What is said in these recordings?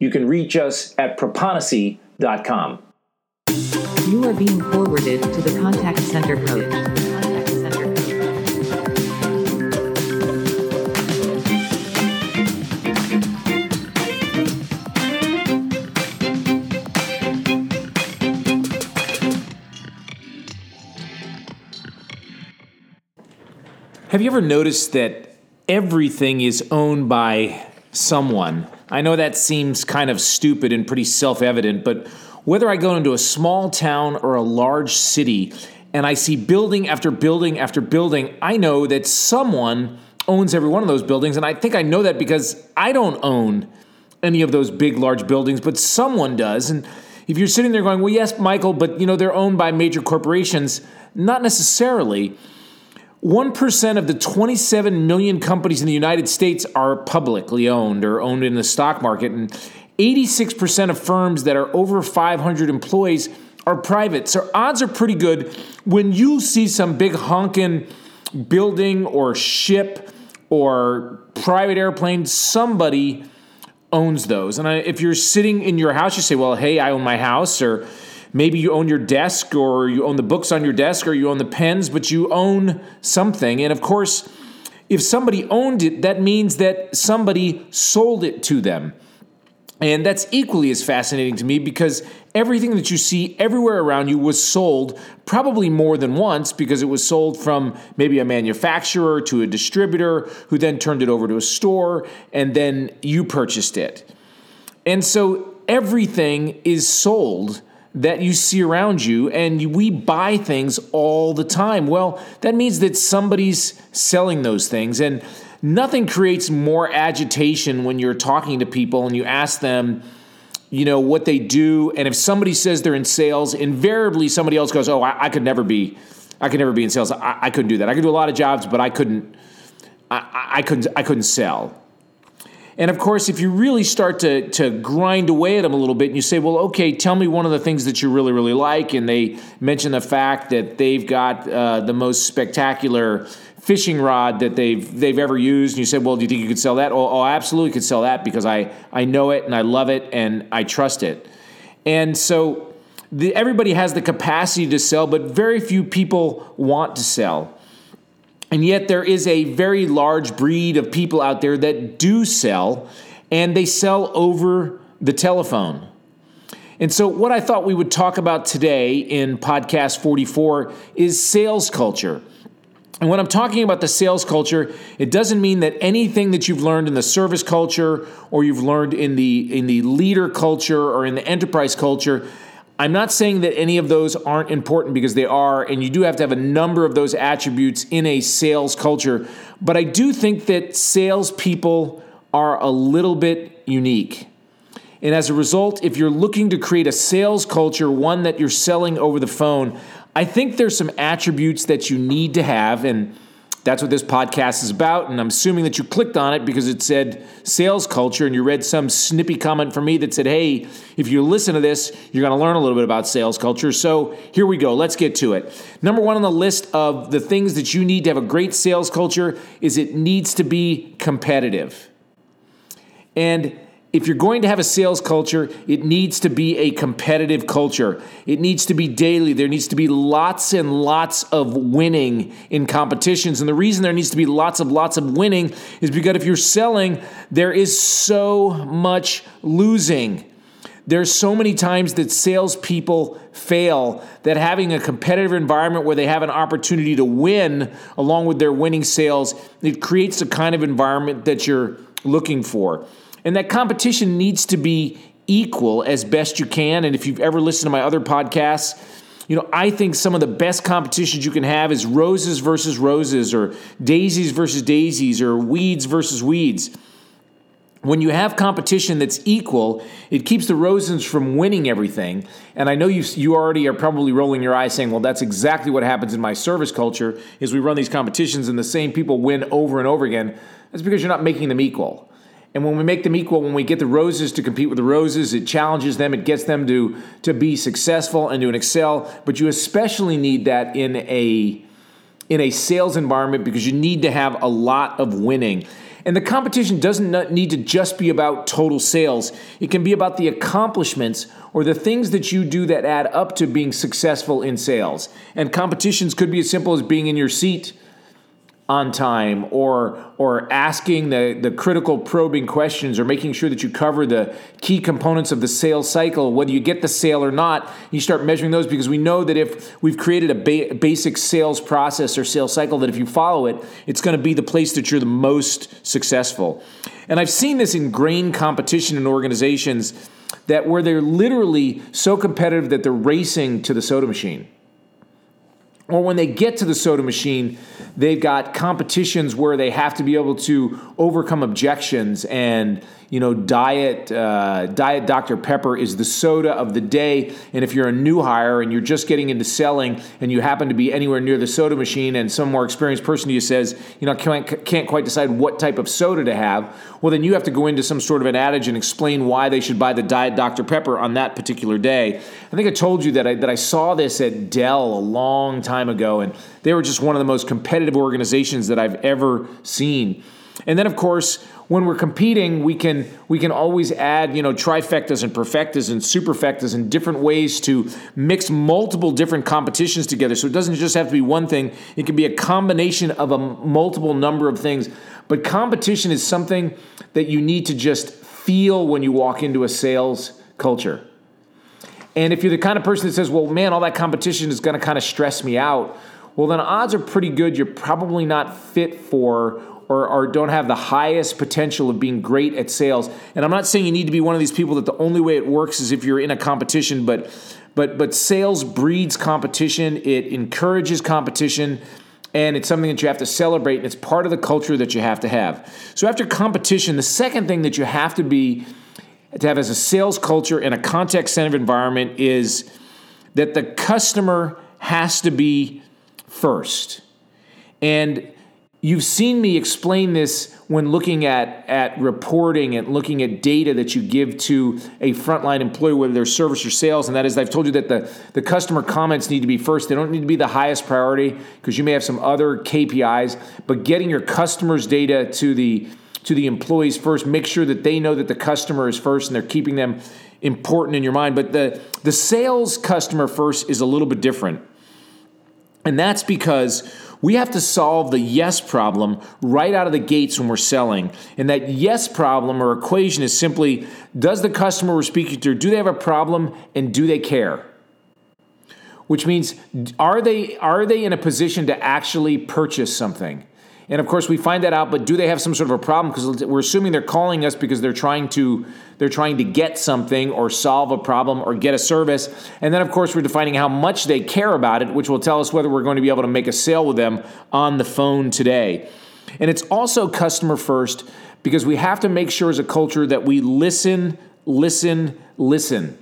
You can reach us at proponisi.com. You are being forwarded to the contact center coach. Contact center coach. Have you ever noticed that everything is owned by someone? I know that seems kind of stupid and pretty self evident, but whether I go into a small town or a large city and I see building after building after building, I know that someone owns every one of those buildings. And I think I know that because I don't own any of those big, large buildings, but someone does. And if you're sitting there going, well, yes, Michael, but you know, they're owned by major corporations, not necessarily. 1% of the 27 million companies in the United States are publicly owned or owned in the stock market. And 86% of firms that are over 500 employees are private. So odds are pretty good when you see some big honking building or ship or private airplane, somebody owns those. And I, if you're sitting in your house, you say, well, hey, I own my house, or maybe you own your desk, or you own the books on your desk, or you own the pens, but you own something. And of course, if somebody owned it, that means that somebody sold it to them. And that's equally as fascinating to me because everything that you see everywhere around you was sold probably more than once because it was sold from maybe a manufacturer to a distributor who then turned it over to a store and then you purchased it. And so everything is sold that you see around you, and we buy things all the time. Well, that means that somebody's selling those things. And nothing creates more agitation when you're talking to people and you ask them, you know, what they do. And if somebody says they're in sales, invariably somebody else goes, Oh, I, I could never be, I could never be in sales. I, I, couldn't do that. I could do a lot of jobs, but I couldn't, I, I couldn't, I couldn't sell. And of course, if you really start to, to grind away at them a little bit and you say, well, okay, tell me one of the things that you really, really like, and they mention the fact that they've got uh, the most spectacular fishing rod that they've they've ever used, and you said, well, do you think you could sell that? Oh, oh absolutely could sell that because I, I know it and I love it and I trust it. And so the, everybody has the capacity to sell, but very few people want to sell. And yet, there is a very large breed of people out there that do sell, and they sell over the telephone. And so, what I thought we would talk about today in podcast 44 is sales culture. And when I'm talking about the sales culture, it doesn't mean that anything that you've learned in the service culture or you've learned in the in the leader culture or in the enterprise culture I'm not saying that any of those aren't important because they are, and you do have to have a number of those attributes in a sales culture. But I do think that salespeople are a little bit unique. And as a result, if you're looking to create a sales culture, one that you're selling over the phone, I think there's some attributes that you need to have. And that's what this podcast is about. And I'm assuming that you clicked on it because it said sales culture and you read some snippy comment from me that said, hey, if you listen to this, you're going to learn a little bit about sales culture. So here we go. Let's get to it. Number one on the list of the things that you need to have a great sales culture is it needs to be competitive. And if you're going to have a sales culture, it needs to be a competitive culture. It needs to be daily. There needs to be lots and lots of winning in competitions. And the reason there needs to be lots of lots of winning is because if you're selling, there is so much losing. There's so many times that salespeople fail that having a competitive environment where they have an opportunity to win along with their winning sales, it creates the kind of environment that you're looking for. And that competition needs to be equal as best you can. And if you've ever listened to my other podcasts, you know, I think some of the best competitions you can have is roses versus roses, or daisies versus daisies, or weeds versus weeds. when you have competition that's equal, it keeps the roses from winning everything. And I know you you already are probably rolling your eyes saying, "Well, that's exactly what happens in my service culture is we run these competitions and the same people win over and over again." That's because you're not making them equal. And when we make them equal, when we get the roses to compete with the roses, it challenges them, it gets them to to be successful and to excel, but you especially need that in a in a sales environment because you need to have a lot of winning. And the competition doesn't need to just be about total sales. It can be about the accomplishments or the things that you do that add up to being successful in sales. And competitions could be as simple as being in your seat on time or or asking the, the critical probing questions or making sure that you cover the key components of the sales cycle whether you get the sale or not you start measuring those because we know that if we've created a ba- basic sales process or sales cycle that if you follow it it's going to be the place that you're the most successful. And i've seen this in grain competition in organizations that where they're literally so competitive that they're racing to the soda machine or when they get to the soda machine, they've got competitions where they have to be able to overcome objections and you know, diet uh, diet Dr Pepper is the soda of the day. And if you're a new hire and you're just getting into selling and you happen to be anywhere near the soda machine, and some more experienced person to you says, you know, can't, can't quite decide what type of soda to have, well, then you have to go into some sort of an adage and explain why they should buy the diet Dr Pepper on that particular day. I think I told you that I, that I saw this at Dell a long time ago, and they were just one of the most competitive organizations that I've ever seen. And then, of course, when we're competing, we can we can always add you know trifectas and perfectas and superfectas and different ways to mix multiple different competitions together. So it doesn't just have to be one thing; it can be a combination of a multiple number of things. But competition is something that you need to just feel when you walk into a sales culture. And if you're the kind of person that says, "Well, man, all that competition is going to kind of stress me out," well, then odds are pretty good you're probably not fit for or, or don't have the highest potential of being great at sales. And I'm not saying you need to be one of these people that the only way it works is if you're in a competition, but but but sales breeds competition. It encourages competition and it's something that you have to celebrate and it's part of the culture that you have to have so after competition the second thing that you have to be to have as a sales culture in a contact centered environment is that the customer has to be first and You've seen me explain this when looking at, at reporting and looking at data that you give to a frontline employee, whether they're service or sales. And that is, I've told you that the, the customer comments need to be first. They don't need to be the highest priority because you may have some other KPIs, but getting your customers' data to the to the employees first, make sure that they know that the customer is first and they're keeping them important in your mind. But the, the sales customer first is a little bit different. And that's because we have to solve the yes problem right out of the gates when we're selling. And that yes problem or equation is simply does the customer we're speaking to, do they have a problem and do they care? Which means are they are they in a position to actually purchase something? And of course, we find that out. But do they have some sort of a problem? Because we're assuming they're calling us because they're trying to they're trying to get something or solve a problem or get a service. And then, of course, we're defining how much they care about it, which will tell us whether we're going to be able to make a sale with them on the phone today. And it's also customer first because we have to make sure as a culture that we listen, listen, listen.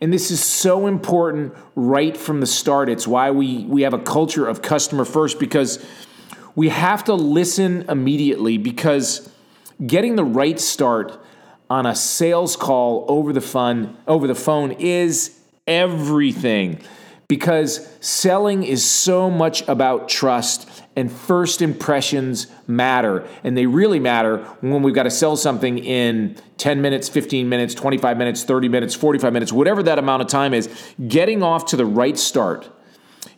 And this is so important right from the start. It's why we, we have a culture of customer first because we have to listen immediately because getting the right start on a sales call over the phone over the phone is everything because selling is so much about trust and first impressions matter. And they really matter when we've got to sell something in 10 minutes 15 minutes 25 minutes 30 minutes 45 minutes whatever that amount of time is. Getting off to the right start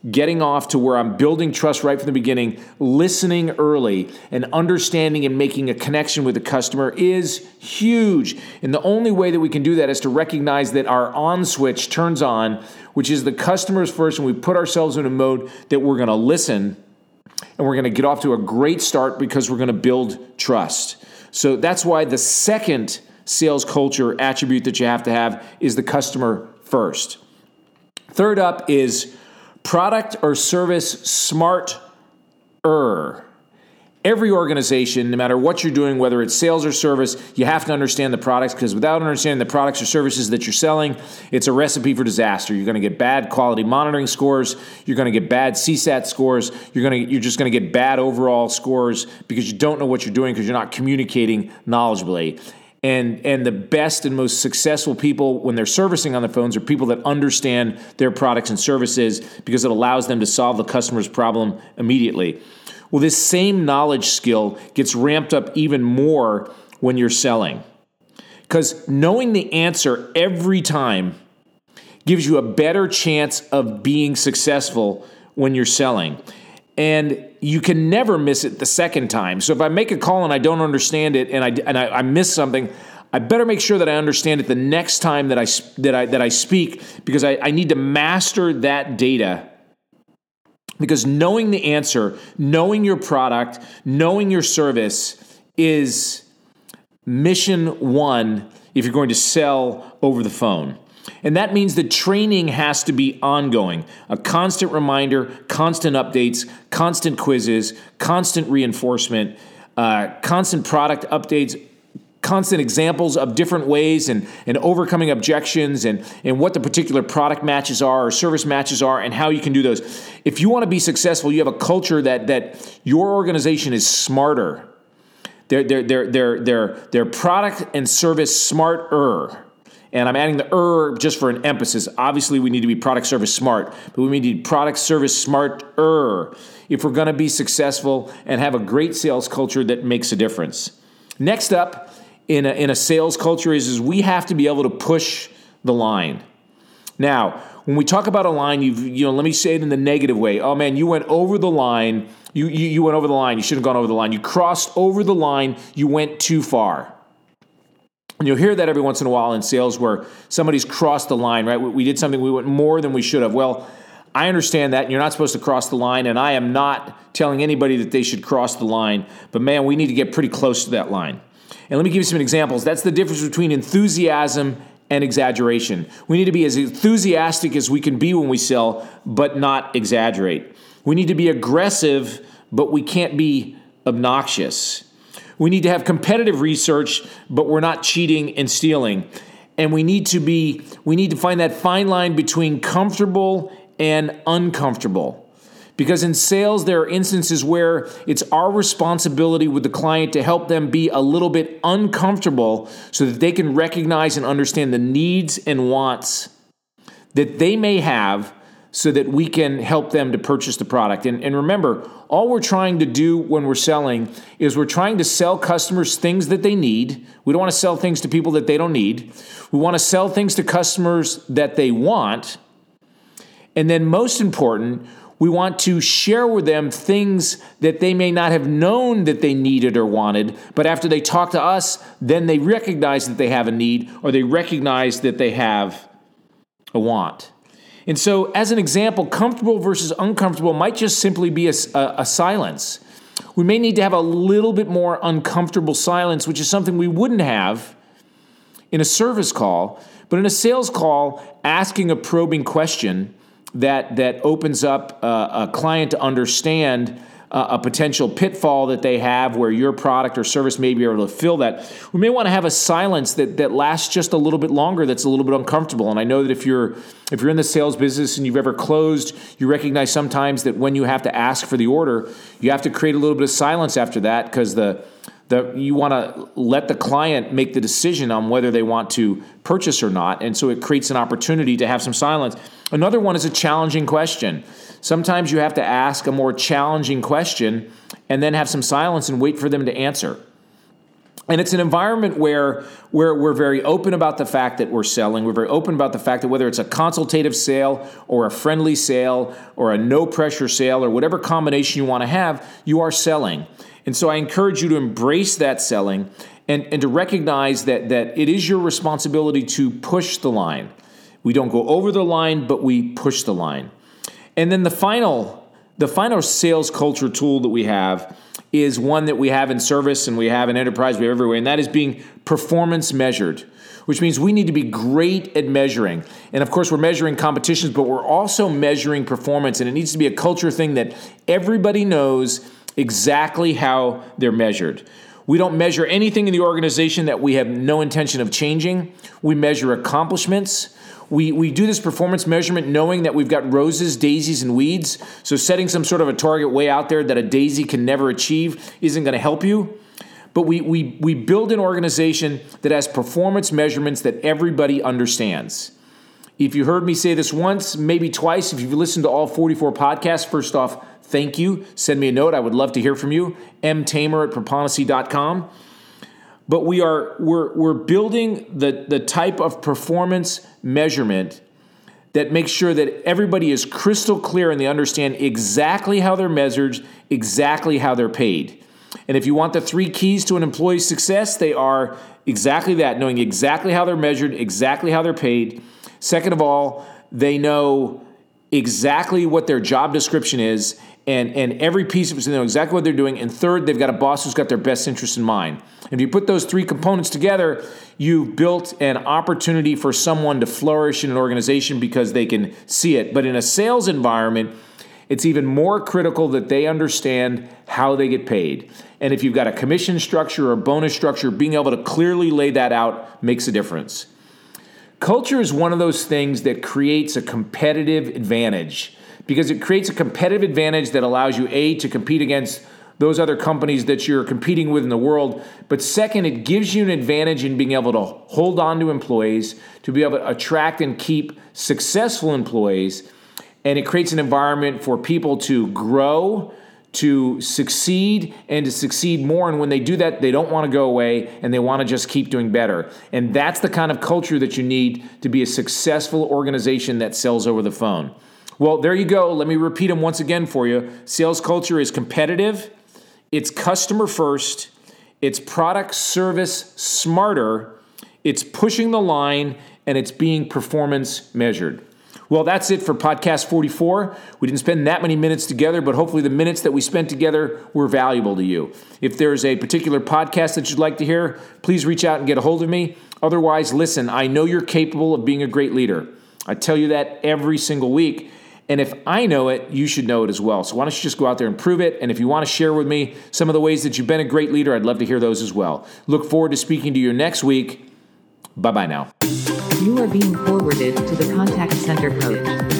getting off to where I'm building trust right from the beginning, listening early, and understanding and making a connection with the customer is huge. And the only way that we can do that is to recognize that our on switch turns on, which is the customers first, and we put ourselves in a mode that we're going to listen and we're going to get off to a great start because we're going to build trust. So that's why the second sales culture attribute that you have to have is the customer first. Third up is product or service smart er every organization, no matter what you're doing, whether it's sales or service, you have to understand the products because without understanding the products or services that you're selling, it's a recipe for disaster. You're going to get bad quality monitoring scores. You're going to get bad CSAT scores. You're going to you're just going to get bad overall scores because you don't know what you're doing because you're not communicating knowledgeably. And, and the best and most successful people when they're servicing on the phones are people that understand their products and services because it allows them to solve the customer's problem immediately. Well, this same knowledge skill gets ramped up even more when you're selling. Because knowing the answer every time gives you a better chance of being successful when you're selling. And you can never miss it the second time. So if I make a call and I don't understand it and I, and I, I miss something, I better make sure that I understand it the next time that I, that I, that I speak because I, I need to master that data because knowing the answer, knowing your product, knowing your service is mission one if you're going to sell over the phone. And that means the training has to be ongoing a constant reminder, constant updates, constant quizzes, constant reinforcement, uh, constant product updates, constant examples of different ways and, and overcoming objections and, and what the particular product matches are or service matches are and how you can do those. If you want to be successful, you have a culture that, that your organization is smarter. Their, their, their, their, their, their product and service smarter. And I'm adding the er just for an emphasis. Obviously, we need to be product service smart, but we need product service smarter if we're going to be successful and have a great sales culture that makes a difference. Next up, in a, in a sales culture is, is we have to be able to push the line. Now, when we talk about a line, you you know, let me say it in the negative way. Oh man, you went over the line. You, you, you went over the line. You shouldn't have gone over the line. You crossed over the line. You went too far. And you'll hear that every once in a while in sales where somebody's crossed the line, right? We did something, we went more than we should have. Well, I understand that. and You're not supposed to cross the line, and I am not telling anybody that they should cross the line. But man, we need to get pretty close to that line. And let me give you some examples. That's the difference between enthusiasm and exaggeration. We need to be as enthusiastic as we can be when we sell, but not exaggerate. We need to be aggressive, but we can't be obnoxious. We need to have competitive research, but we're not cheating and stealing. And we need to be we need to find that fine line between comfortable and uncomfortable. Because in sales, there are instances where it's our responsibility with the client to help them be a little bit uncomfortable so that they can recognize and understand the needs and wants that they may have so that we can help them to purchase the product. And, and remember, all we're trying to do when we're selling is we're trying to sell customers things that they need. We don't want to sell things to people that they don't need. We want to sell things to customers that they want. And then, most important, we want to share with them things that they may not have known that they needed or wanted, but after they talk to us, then they recognize that they have a need or they recognize that they have a want. And so, as an example, comfortable versus uncomfortable might just simply be a, a, a silence. We may need to have a little bit more uncomfortable silence, which is something we wouldn't have in a service call. But in a sales call, asking a probing question that that opens up a client to understand uh, a potential pitfall that they have where your product or service may be able to fill that. We may want to have a silence that that lasts just a little bit longer that's a little bit uncomfortable. And I know that if you're if you're in the sales business and you've ever closed, you recognize sometimes that when you have to ask for the order, you have to create a little bit of silence after that because the the, you want to let the client make the decision on whether they want to purchase or not. And so it creates an opportunity to have some silence. Another one is a challenging question. Sometimes you have to ask a more challenging question and then have some silence and wait for them to answer. And it's an environment where, where we're very open about the fact that we're selling. We're very open about the fact that whether it's a consultative sale or a friendly sale or a no pressure sale or whatever combination you want to have, you are selling. And so I encourage you to embrace that selling and, and to recognize that, that it is your responsibility to push the line. We don't go over the line, but we push the line. And then the final, the final sales culture tool that we have is one that we have in service and we have in enterprise, we have everywhere, and that is being performance measured, which means we need to be great at measuring. And of course, we're measuring competitions, but we're also measuring performance, and it needs to be a culture thing that everybody knows exactly how they're measured. We don't measure anything in the organization that we have no intention of changing. We measure accomplishments. We, we do this performance measurement knowing that we've got roses, daisies, and weeds. So, setting some sort of a target way out there that a daisy can never achieve isn't going to help you. But we, we, we build an organization that has performance measurements that everybody understands. If you heard me say this once, maybe twice, if you've listened to all 44 podcasts, first off, thank you. Send me a note. I would love to hear from you. mtamer at proponisi.com. But we are we're, we're building the, the type of performance measurement that makes sure that everybody is crystal clear and they understand exactly how they're measured, exactly how they're paid. And if you want the three keys to an employee's success, they are exactly that knowing exactly how they're measured, exactly how they're paid. Second of all, they know exactly what their job description is and, and every piece of it, so they know exactly what they're doing. And third, they've got a boss who's got their best interest in mind. If you put those three components together, you've built an opportunity for someone to flourish in an organization because they can see it. But in a sales environment, it's even more critical that they understand how they get paid. And if you've got a commission structure or a bonus structure, being able to clearly lay that out makes a difference. Culture is one of those things that creates a competitive advantage because it creates a competitive advantage that allows you, A, to compete against those other companies that you're competing with in the world. But second, it gives you an advantage in being able to hold on to employees, to be able to attract and keep successful employees. And it creates an environment for people to grow, to succeed, and to succeed more. And when they do that, they don't want to go away and they want to just keep doing better. And that's the kind of culture that you need to be a successful organization that sells over the phone. Well, there you go. Let me repeat them once again for you. Sales culture is competitive it's customer first, it's product service smarter, it's pushing the line, and it's being performance measured. Well, that's it for podcast 44. We didn't spend that many minutes together, but hopefully the minutes that we spent together were valuable to you. If there's a particular podcast that you'd like to hear, please reach out and get a hold of me. Otherwise, listen, I know you're capable of being a great leader. I tell you that every single week. And if I know it, you should know it as well. So why don't you just go out there and prove it? And if you want to share with me some of the ways that you've been a great leader, I'd love to hear those as well. Look forward to speaking to you next week. Bye bye now. Being forwarded to the contact center coach.